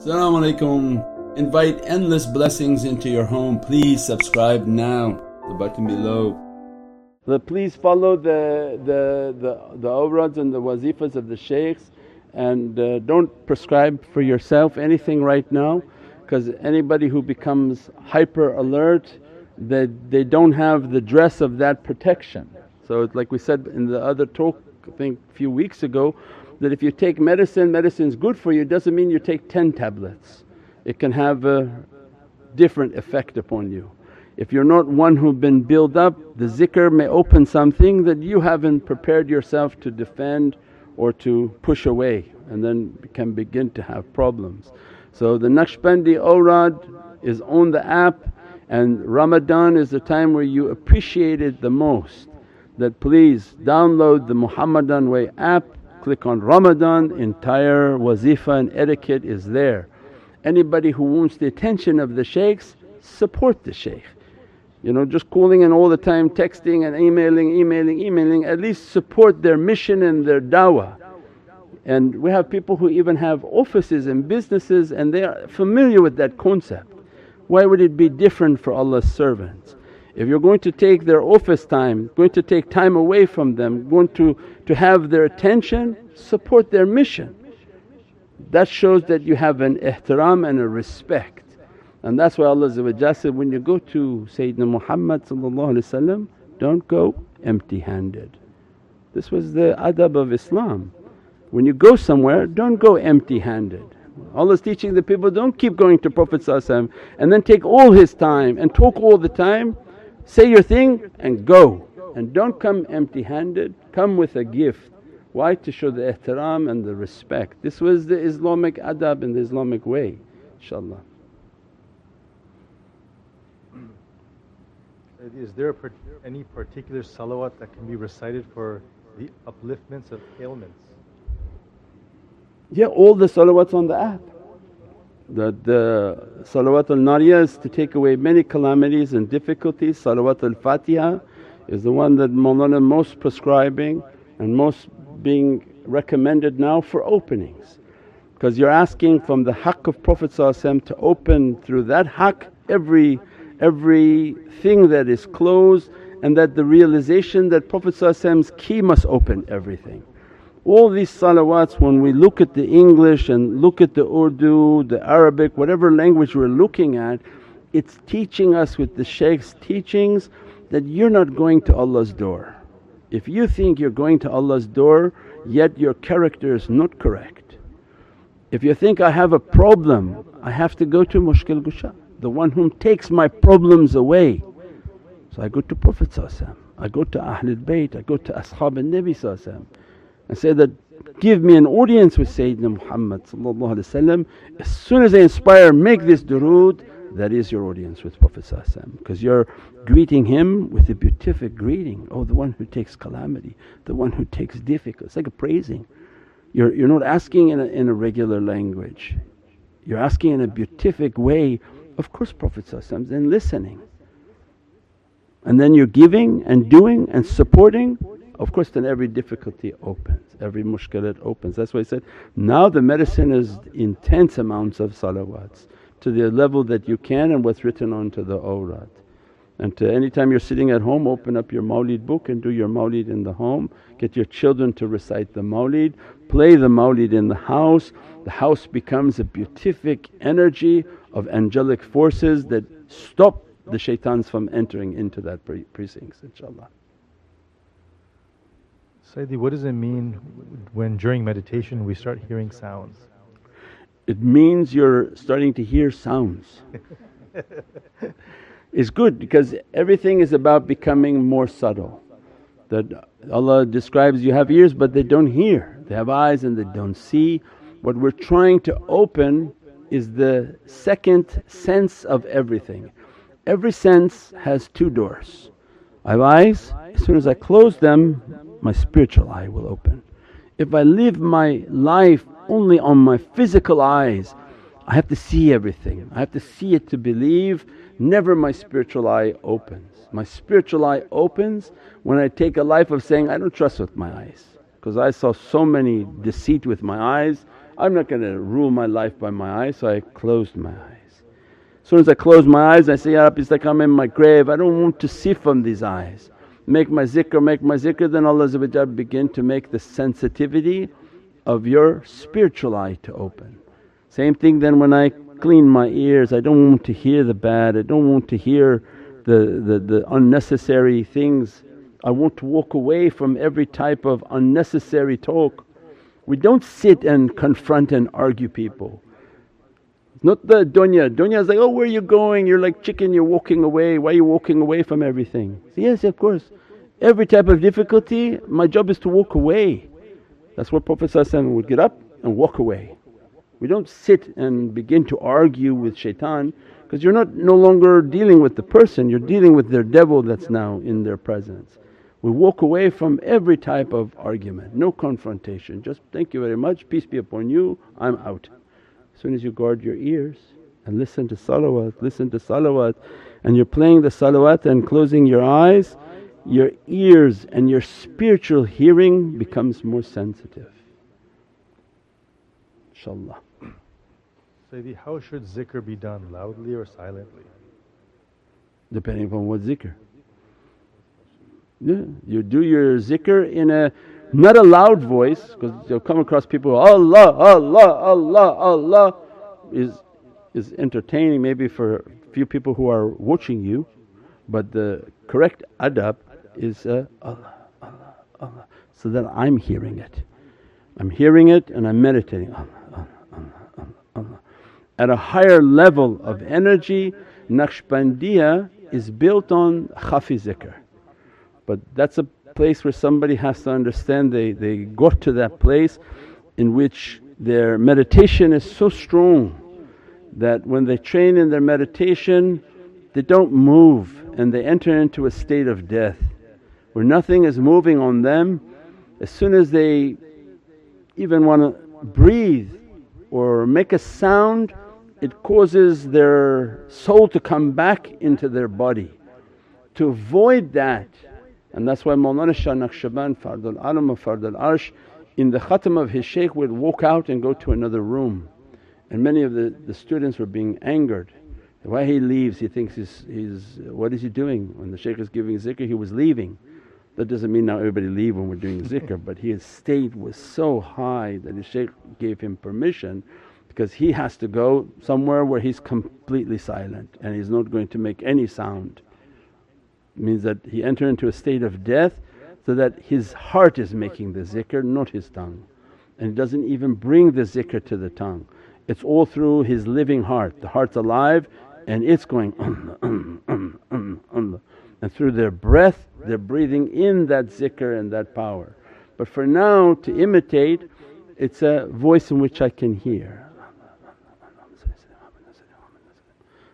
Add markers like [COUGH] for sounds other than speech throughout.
Assalamu alaikum. Invite endless blessings into your home. Please subscribe now, the button below. Please follow the, the, the, the awrads and the wazifas of the shaykhs and uh, don't prescribe for yourself anything right now because anybody who becomes hyper alert they, they don't have the dress of that protection. So it's like we said in the other talk I think a few weeks ago that if you take medicine, medicine is good for you doesn't mean you take 10 tablets. It can have a different effect upon you. If you're not one who've been built up, the zikr may open something that you haven't prepared yourself to defend or to push away and then can begin to have problems. So the Naqshbandi awrad is on the app and Ramadan is the time where you appreciate it the most that please download the Muhammadan Way app, click on Ramadan, entire wazifa and etiquette is there. Anybody who wants the attention of the shaykhs, support the shaykh. You know just calling in all the time, texting and emailing, emailing, emailing, at least support their mission and their dawah. And we have people who even have offices and businesses and they are familiar with that concept. Why would it be different for Allah's servants? If you're going to take their office time, going to take time away from them, going to, to have their attention, support their mission. That shows that you have an ihtiram and a respect. And that's why Allah said, when you go to Sayyidina Muhammad don't go empty handed. This was the adab of Islam. When you go somewhere don't go empty handed. Allah's teaching the people, don't keep going to Prophet and then take all his time and talk all the time Say your thing and go and don't come empty handed, come with a gift. Why? To show the ihtiram and the respect. This was the Islamic adab and the Islamic way inshaAllah. Is there any particular salawat that can be recited for the upliftments of ailments? Yeah, all the salawats on the app that the salawat al-nariyah is to take away many calamities and difficulties. Salawatul Fatiha is the one that Mawlana most prescribing and most being recommended now for openings. Because you're asking from the haqq of Prophet to open through that haqq every, every thing that is closed and that the realization that Prophet's key must open everything. All these salawats when we look at the English and look at the Urdu, the Arabic, whatever language we're looking at, it's teaching us with the shaykh's teachings that you're not going to Allah's door. If you think you're going to Allah's door yet your character is not correct. If you think, I have a problem, I have to go to Mushkil Gusha, the one whom takes my problems away. So I go to Prophet I go to Ahlul Bayt, I go to Ashab al Nabi and say that, give me an audience with Sayyidina Muhammad As soon as they inspire, make this durood, that is your audience with Prophet because you're greeting him with a beatific greeting, oh the one who takes calamity, the one who takes difficulty. It's like a praising. You're, you're not asking in a, in a regular language, you're asking in a beatific way. Of course Prophet and listening. And then you're giving and doing and supporting of course then every difficulty opens, every mushkilat opens. That's why I said, now the medicine is intense amounts of salawats to the level that you can and what's written onto the awrad. And to anytime you're sitting at home open up your mawlid book and do your mawlid in the home, get your children to recite the mawlid, play the mawlid in the house. The house becomes a beatific energy of angelic forces that stop the shaitans from entering into that precincts inshaAllah. Sayyidi, what does it mean when during meditation we start hearing sounds? It means you're starting to hear sounds. [LAUGHS] it's good because everything is about becoming more subtle. That Allah describes you have ears but they don't hear, they have eyes and they don't see. What we're trying to open is the second sense of everything. Every sense has two doors. I have eyes, as soon as I close them my spiritual eye will open. If I live my life only on my physical eyes, I have to see everything, I have to see it to believe, never my spiritual eye opens. My spiritual eye opens when I take a life of saying, I don't trust with my eyes because I saw so many deceit with my eyes, I'm not going to rule my life by my eyes so I closed my eyes. As soon as I close my eyes I say, Ya Rabbi it's like I'm in my grave, I don't want to see from these eyes. Make my zikr, make my zikr then Allah begin to make the sensitivity of your spiritual eye to open. Same thing then when I clean my ears, I don't want to hear the bad, I don't want to hear the, the, the unnecessary things. I want to walk away from every type of unnecessary talk. We don't sit and confront and argue people. Not the dunya, dunya is like, oh where are you going? You're like chicken, you're walking away, why are you walking away from everything? yes of course, every type of difficulty my job is to walk away. That's what Prophet would get up and walk away. We don't sit and begin to argue with shaitan because you're not no longer dealing with the person, you're dealing with their devil that's now in their presence. We walk away from every type of argument, no confrontation, just thank you very much, peace be upon you, I'm out. As soon as you guard your ears and listen to salawat, listen to salawat and you're playing the salawat and closing your eyes, your ears and your spiritual hearing becomes more sensitive. InshaAllah. Sayyidi, how should zikr be done, loudly or silently? Depending upon what zikr. Yeah, you do your zikr in a not a loud voice because you'll come across people, Allah, Allah, Allah, Allah is, is entertaining maybe for a few people who are watching you but the correct adab is uh, Allah, Allah, Allah so that I'm hearing it. I'm hearing it and I'm meditating Allah, Allah, Allah, Allah at a higher level of energy Naqshbandiya is built on khafi zikr. But that's a place where somebody has to understand they, they got to that place in which their meditation is so strong that when they train in their meditation they don't move and they enter into a state of death where nothing is moving on them. As soon as they even want to breathe or make a sound it causes their soul to come back into their body. To avoid that and that's why Mawlana Shah Naqshband Fardul Alam of Fardul Arsh in the khatam of his shaykh would walk out and go to another room and many of the, the students were being angered. Why he leaves he thinks he's, he's what is he doing? When the shaykh is giving zikr he was leaving. That doesn't mean now everybody leave when we're doing zikr but his state was so high that his shaykh gave him permission because he has to go somewhere where he's completely silent and he's not going to make any sound. Means that he enter into a state of death so that his heart is making the zikr not his tongue and doesn't even bring the zikr to the tongue. It's all through his living heart, the heart's alive and it's going [CLEARS THROAT] um, um, um, and through their breath they're breathing in that zikr and that power. But for now to imitate it's a voice in which I can hear.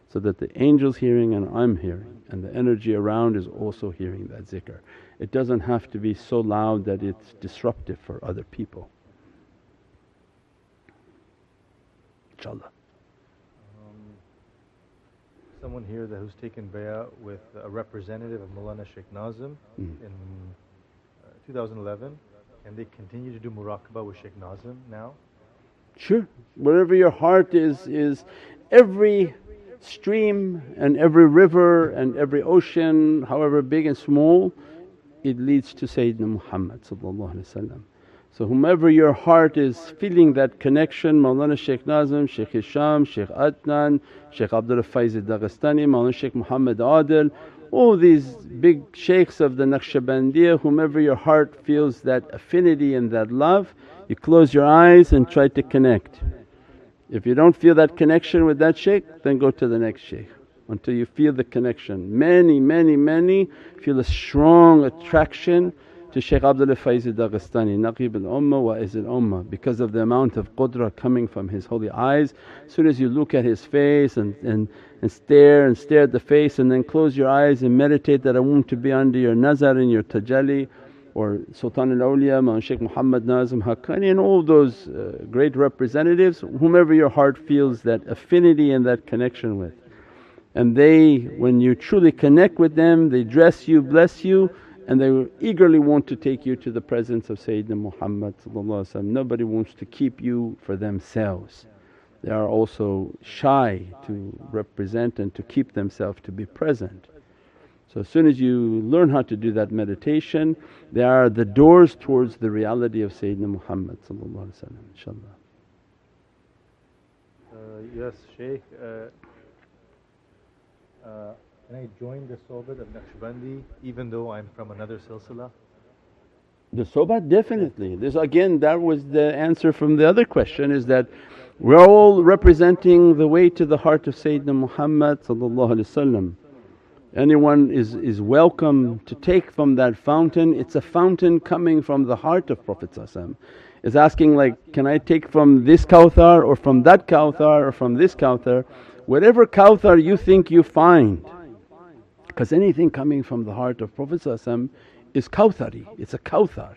so that the angel's hearing and I'm hearing and the energy around is also hearing that zikr. It doesn't have to be so loud that it's disruptive for other people. InshaAllah. Um, someone here that who's taken bay'ah with a representative of Mawlana Shaykh Nazim mm. in uh, 2011 and they continue to do muraqabah with Shaykh Nazim now? Sure. Wherever your heart is, is every stream and every river and every ocean however big and small it leads to Sayyidina Muhammad So whomever your heart is feeling that connection Mawlana Shaykh Nazim, Shaykh Hisham, Shaykh Adnan, Shaykh Abdul Faiz Dagestani, Mawlana Shaykh Muhammad Adil all these big shaykhs of the Naqshbandiya whomever your heart feels that affinity and that love you close your eyes and try to connect. If you don't feel that connection with that shaykh then go to the next shaykh until you feel the connection. Many, many, many feel a strong attraction to Shaykh Abdul Faiz Dagestani, Naqib al-Ummah wa Iz al-Ummah because of the amount of qudra coming from his holy eyes. As soon as you look at his face and, and, and stare and stare at the face and then close your eyes and meditate that I want to be under your nazar and your tajalli or Sultan al-Awliya, Mawlana Shaykh Muhammad Nazim Haqqani and all those uh, great representatives, whomever your heart feels that affinity and that connection with. And they, when you truly connect with them, they dress you, bless you and they eagerly want to take you to the presence of Sayyidina Muhammad Nobody wants to keep you for themselves. They are also shy to represent and to keep themselves to be present. So as soon as you learn how to do that meditation, they are the doors towards the reality of Sayyidina Muhammad inshaAllah. Uh, yes Shaykh, uh, uh, can I join the Sohbat of Naqshbandi even though I'm from another silsila? The Sohbat definitely. This again that was the answer from the other question is that we're all representing the way to the heart of Sayyidina Muhammad Anyone is, is welcome to take from that fountain, it's a fountain coming from the heart of Prophet It's asking like, can I take from this Kawthar or from that Kawthar or from this Kawthar? Whatever Kawthar you think you find because anything coming from the heart of Prophet is Kawthari, it's a Kawthar.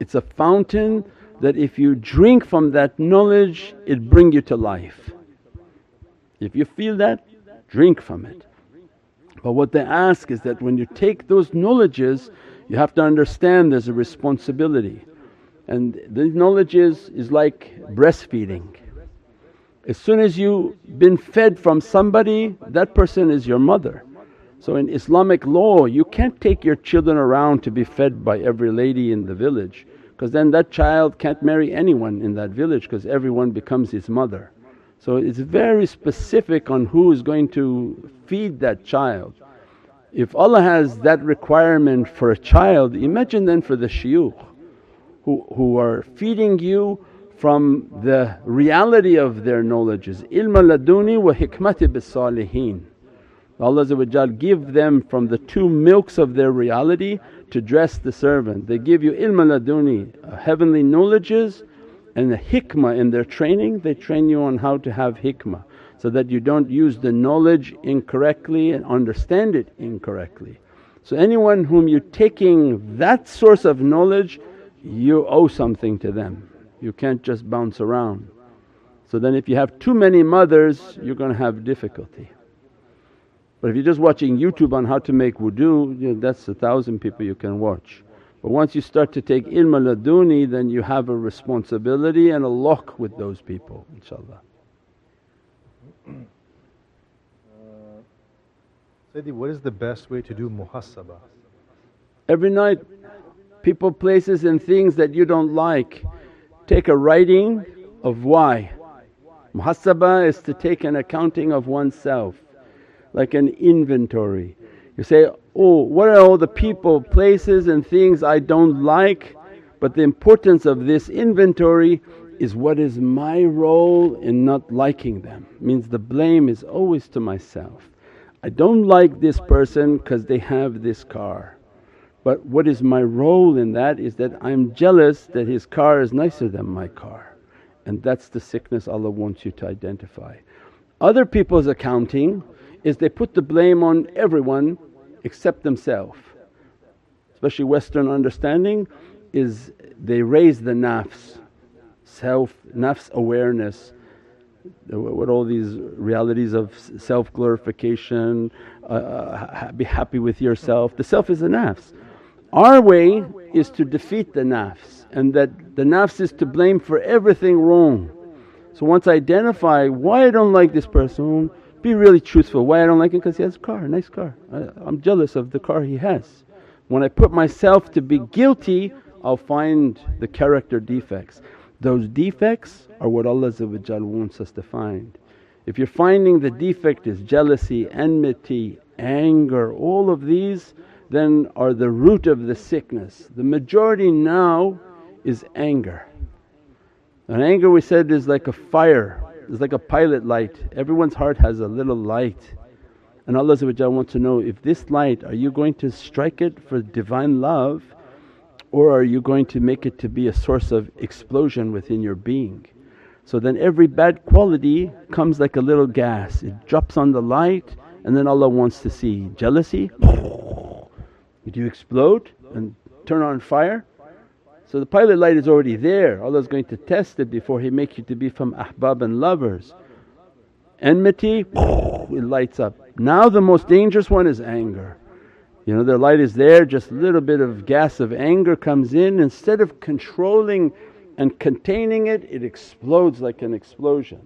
It's a fountain that if you drink from that knowledge it bring you to life. If you feel that, drink from it. But what they ask is that when you take those knowledges you have to understand there's a responsibility and these knowledges is like breastfeeding. As soon as you've been fed from somebody that person is your mother so in Islamic law you can't take your children around to be fed by every lady in the village because then that child can't marry anyone in that village because everyone becomes his mother. So it's very specific on who is going to feed that child. If Allah has that requirement for a child, imagine then for the shuyukh who, who are feeding you from the reality of their knowledges, ilma laduni wa hikmati bis salihin. Allah give them from the two milks of their reality to dress the servant. They give you ilm laduni, uh, heavenly knowledges and the hikmah in their training, they train you on how to have hikmah so that you don't use the knowledge incorrectly and understand it incorrectly. So anyone whom you're taking that source of knowledge you owe something to them, you can't just bounce around. So then if you have too many mothers you're going to have difficulty. But if you're just watching YouTube on how to make wudu, you know, that's a thousand people you can watch. But once you start to take ilm al-laduni then you have a responsibility and a lock with those people inshaAllah. Uh, Sayyidi, what is the best way to do muhasabah? Every night people, places and things that you don't like, take a writing of why. Muhasabah is to take an accounting of oneself like an inventory. You say, oh what are all the people, places and things I don't like but the importance of this inventory is what is my role in not liking them. Means the blame is always to myself. I don't like this person because they have this car. But what is my role in that is that I'm jealous that his car is nicer than my car and that's the sickness Allah wants you to identify. Other people's accounting is they put the blame on everyone except themselves. Especially Western understanding is they raise the nafs, self, nafs awareness, what all these realities of self glorification, uh, uh be happy with yourself. The self is the nafs. Our way is to defeat the nafs and that the nafs is to blame for everything wrong. So once I identify why I don't like this person, be really truthful. Why I don't like him? Because he has a car, nice car. I, I'm jealous of the car he has. When I put myself to be guilty I'll find the character defects. Those defects are what Allah wants us to find. If you're finding the defect is jealousy, enmity, anger, all of these then are the root of the sickness. The majority now is anger. And anger we said is like a fire it's like a pilot light, everyone's heart has a little light and Allah wants to know if this light are you going to strike it for Divine love or are you going to make it to be a source of explosion within your being. So then every bad quality comes like a little gas, it drops on the light and then Allah wants to see jealousy, [LAUGHS] do you explode and turn on fire? So the pilot light is already there, Allah is going to test it before He makes you to be from ahbab and lovers. Enmity, [LAUGHS] it lights up. Now the most dangerous one is anger. You know, their light is there, just a little bit of gas of anger comes in, instead of controlling and containing it, it explodes like an explosion.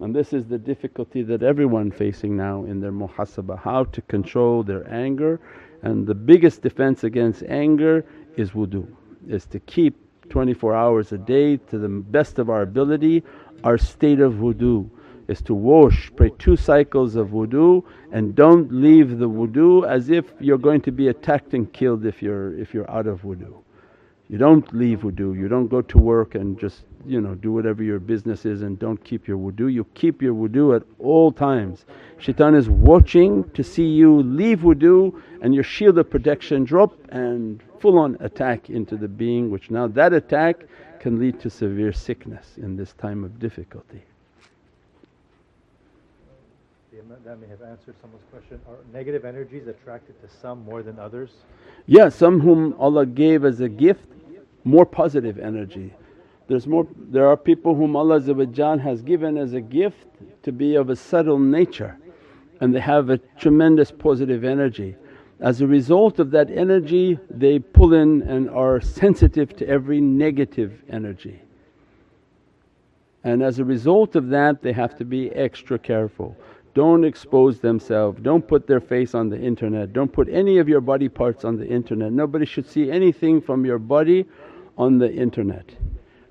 And this is the difficulty that everyone facing now in their muhasabah, how to control their anger. And the biggest defense against anger is wudu, is to keep 24 hours a day to the best of our ability our state of wudu is to wash, pray two cycles of wudu and don't leave the wudu as if you're going to be attacked and killed if you're, if you're out of wudu. You don't leave wudu, you don't go to work and just you know do whatever your business is and don't keep your wudu. You keep your wudu at all times. Shaitan is watching to see you leave wudu and your shield of protection drop and full on attack into the being which now that attack can lead to severe sickness in this time of difficulty. That may have answered someone's question. Are negative energies attracted to some more than others? Yeah, some whom Allah gave as a gift more positive energy. There's more, there are people whom Allah has given as a gift to be of a subtle nature and they have a tremendous positive energy. As a result of that energy they pull in and are sensitive to every negative energy. And as a result of that they have to be extra careful. Don't expose themselves, don't put their face on the internet, don't put any of your body parts on the internet. Nobody should see anything from your body on the internet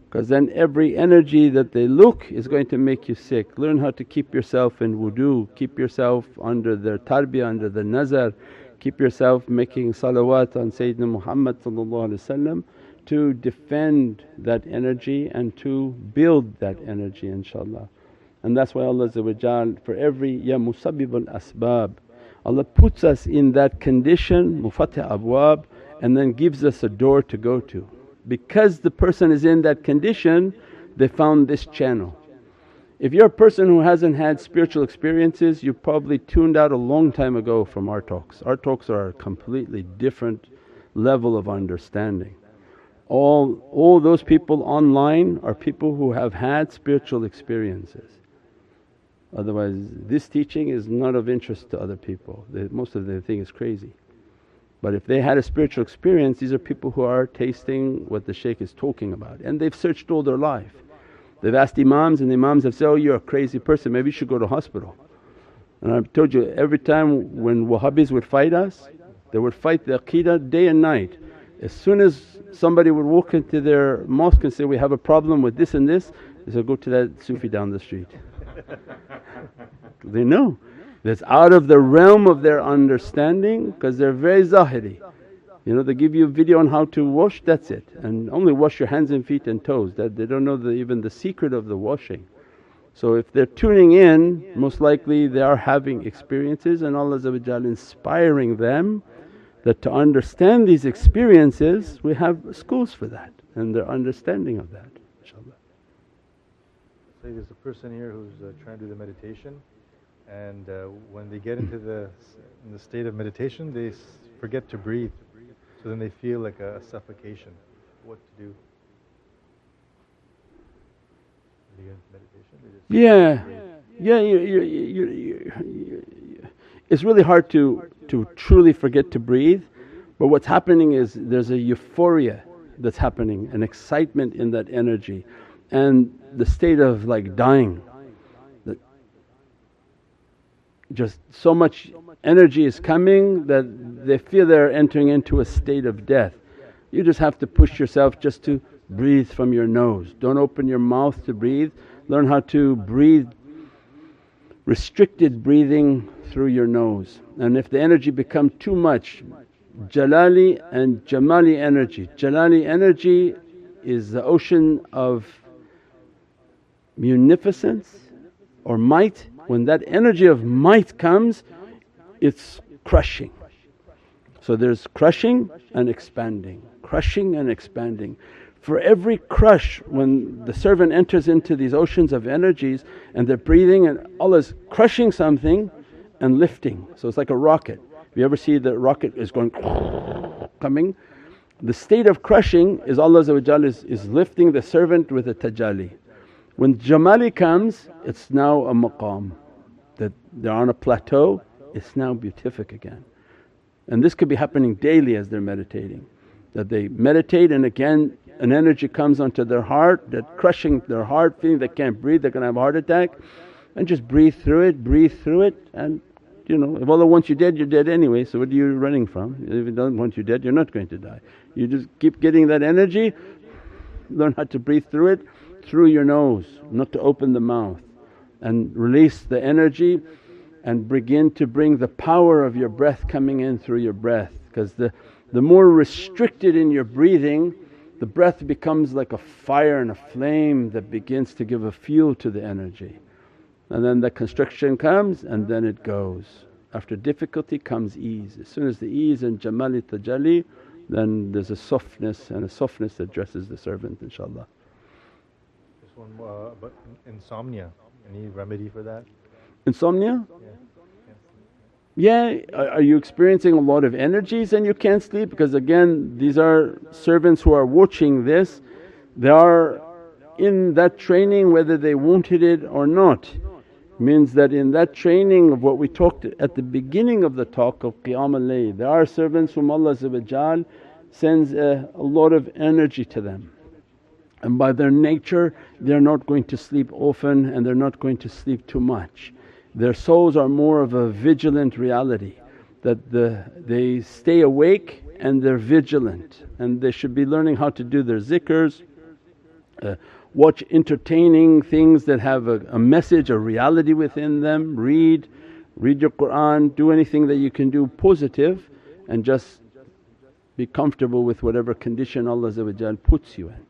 because then every energy that they look is going to make you sick. Learn how to keep yourself in wudu, keep yourself under their tarbiyah, under the nazar, keep yourself making salawat on Sayyidina Muhammad to defend that energy and to build that energy inshaAllah. And that's why Allah for every ya musabbibul asbab Allah puts us in that condition mufatih abwab and then gives us a door to go to. Because the person is in that condition they found this channel. If you're a person who hasn't had spiritual experiences you probably tuned out a long time ago from our talks. Our talks are a completely different level of understanding. All, all those people online are people who have had spiritual experiences. Otherwise this teaching is not of interest to other people, they, most of them think it's crazy. But if they had a spiritual experience these are people who are tasting what the shaykh is talking about and they've searched all their life. They've asked imams and the imams have said, oh you're a crazy person maybe you should go to hospital. And I've told you every time when Wahhabis would fight us they would fight the aqeedah day and night. As soon as somebody would walk into their mosque and say, we have a problem with this and this, they said, go to that Sufi down the street. [LAUGHS] they know that's out of the realm of their understanding because they're very zahiri. You know they give you a video on how to wash that's it and only wash your hands and feet and toes that they don't know the, even the secret of the washing. So if they're tuning in most likely they are having experiences and Allah inspiring them that to understand these experiences we have schools for that and their understanding of that inshaAllah. There's a person here who's uh, trying to do the meditation. And uh, when they get into the in the state of meditation they forget to breathe. So then they feel like a, suffocation. What to do? Yeah. yeah you, you, you, it's really hard to to truly forget to breathe. But what's happening is there's a euphoria that's happening an excitement in that energy and the state of like dying just so much energy is coming that they feel they're entering into a state of death. You just have to push yourself just to breathe from your nose. Don't open your mouth to breathe, learn how to breathe restricted breathing through your nose. And if the energy become too much, jalali and jamali energy. Jalali energy is the ocean of munificence or might when that energy of might comes it's crushing. So there's crushing and expanding, crushing and expanding. For every crush when the servant enters into these oceans of energies and they're breathing and Allah's crushing something and lifting. So it's like a rocket. If you ever see the rocket is going [LAUGHS] coming, the state of crushing is Allah is, is lifting the servant with a tajalli. When Jamali comes it's now a maqam that they're on a plateau, it's now beatific again. And this could be happening daily as they're meditating. That they meditate and again an energy comes onto their heart, that crushing their heart, feeling they can't breathe, they're gonna have a heart attack and just breathe through it, breathe through it and you know if Allah wants you dead you're dead anyway so what are you running from? If He doesn't want you dead you're not going to die. You just keep getting that energy, learn how to breathe through it through your nose, not to open the mouth and release the energy and begin to bring the power of your breath coming in through your breath because the, the more restricted in your breathing the breath becomes like a fire and a flame that begins to give a fuel to the energy. And then the constriction comes and then it goes. After difficulty comes ease. As soon as the ease and jamali tajalli then there's a softness and a softness that dresses the servant inshaAllah. One uh, about insomnia, any remedy for that? Insomnia? Yeah. Yeah, are you experiencing a lot of energies and you can't sleep? Because again these are servants who are watching this, they are in that training whether they wanted it or not. Means that in that training of what we talked at the beginning of the talk of Qiyam al there are servants whom Allah sends a, a lot of energy to them and by their nature they're not going to sleep often and they're not going to sleep too much their souls are more of a vigilant reality that the, they stay awake and they're vigilant and they should be learning how to do their zikrs, uh, watch entertaining things that have a, a message, a reality within them, read, read your Qur'an, do anything that you can do positive and just be comfortable with whatever condition Allah puts you in.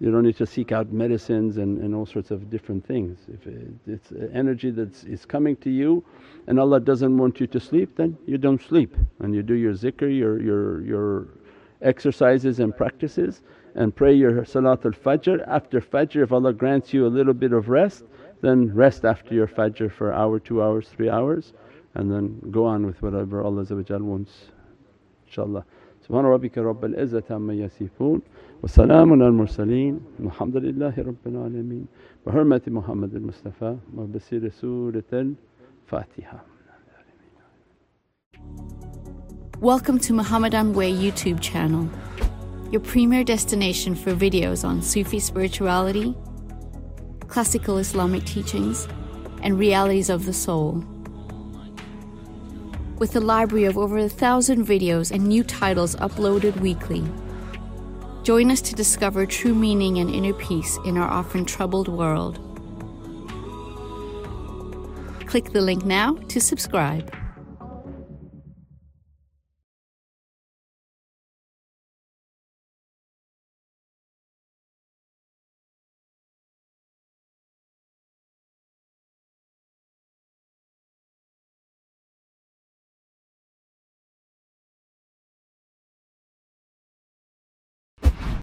You don't need to seek out medicines and, and all sorts of different things. If it's energy that's is coming to you and Allah doesn't want you to sleep then you don't sleep and you do your zikr, your, your, your exercises and practices and pray your Salatul Fajr. After Fajr if Allah grants you a little bit of rest then rest after your Fajr for hour, 2 hours, 3 hours and then go on with whatever Allah wants inshaAllah. Subhana rabbika rabbil izzati amma yasifoon وسلام على المرسلين والحمد لله رب العالمين بحرمة محمد المصطفى وبسير سورة الفاتحة Welcome to Muhammadan Way YouTube channel, your premier destination for videos on Sufi spirituality, classical Islamic teachings, and realities of the soul. With a library of over a thousand videos and new titles uploaded weekly, Join us to discover true meaning and inner peace in our often troubled world. Click the link now to subscribe.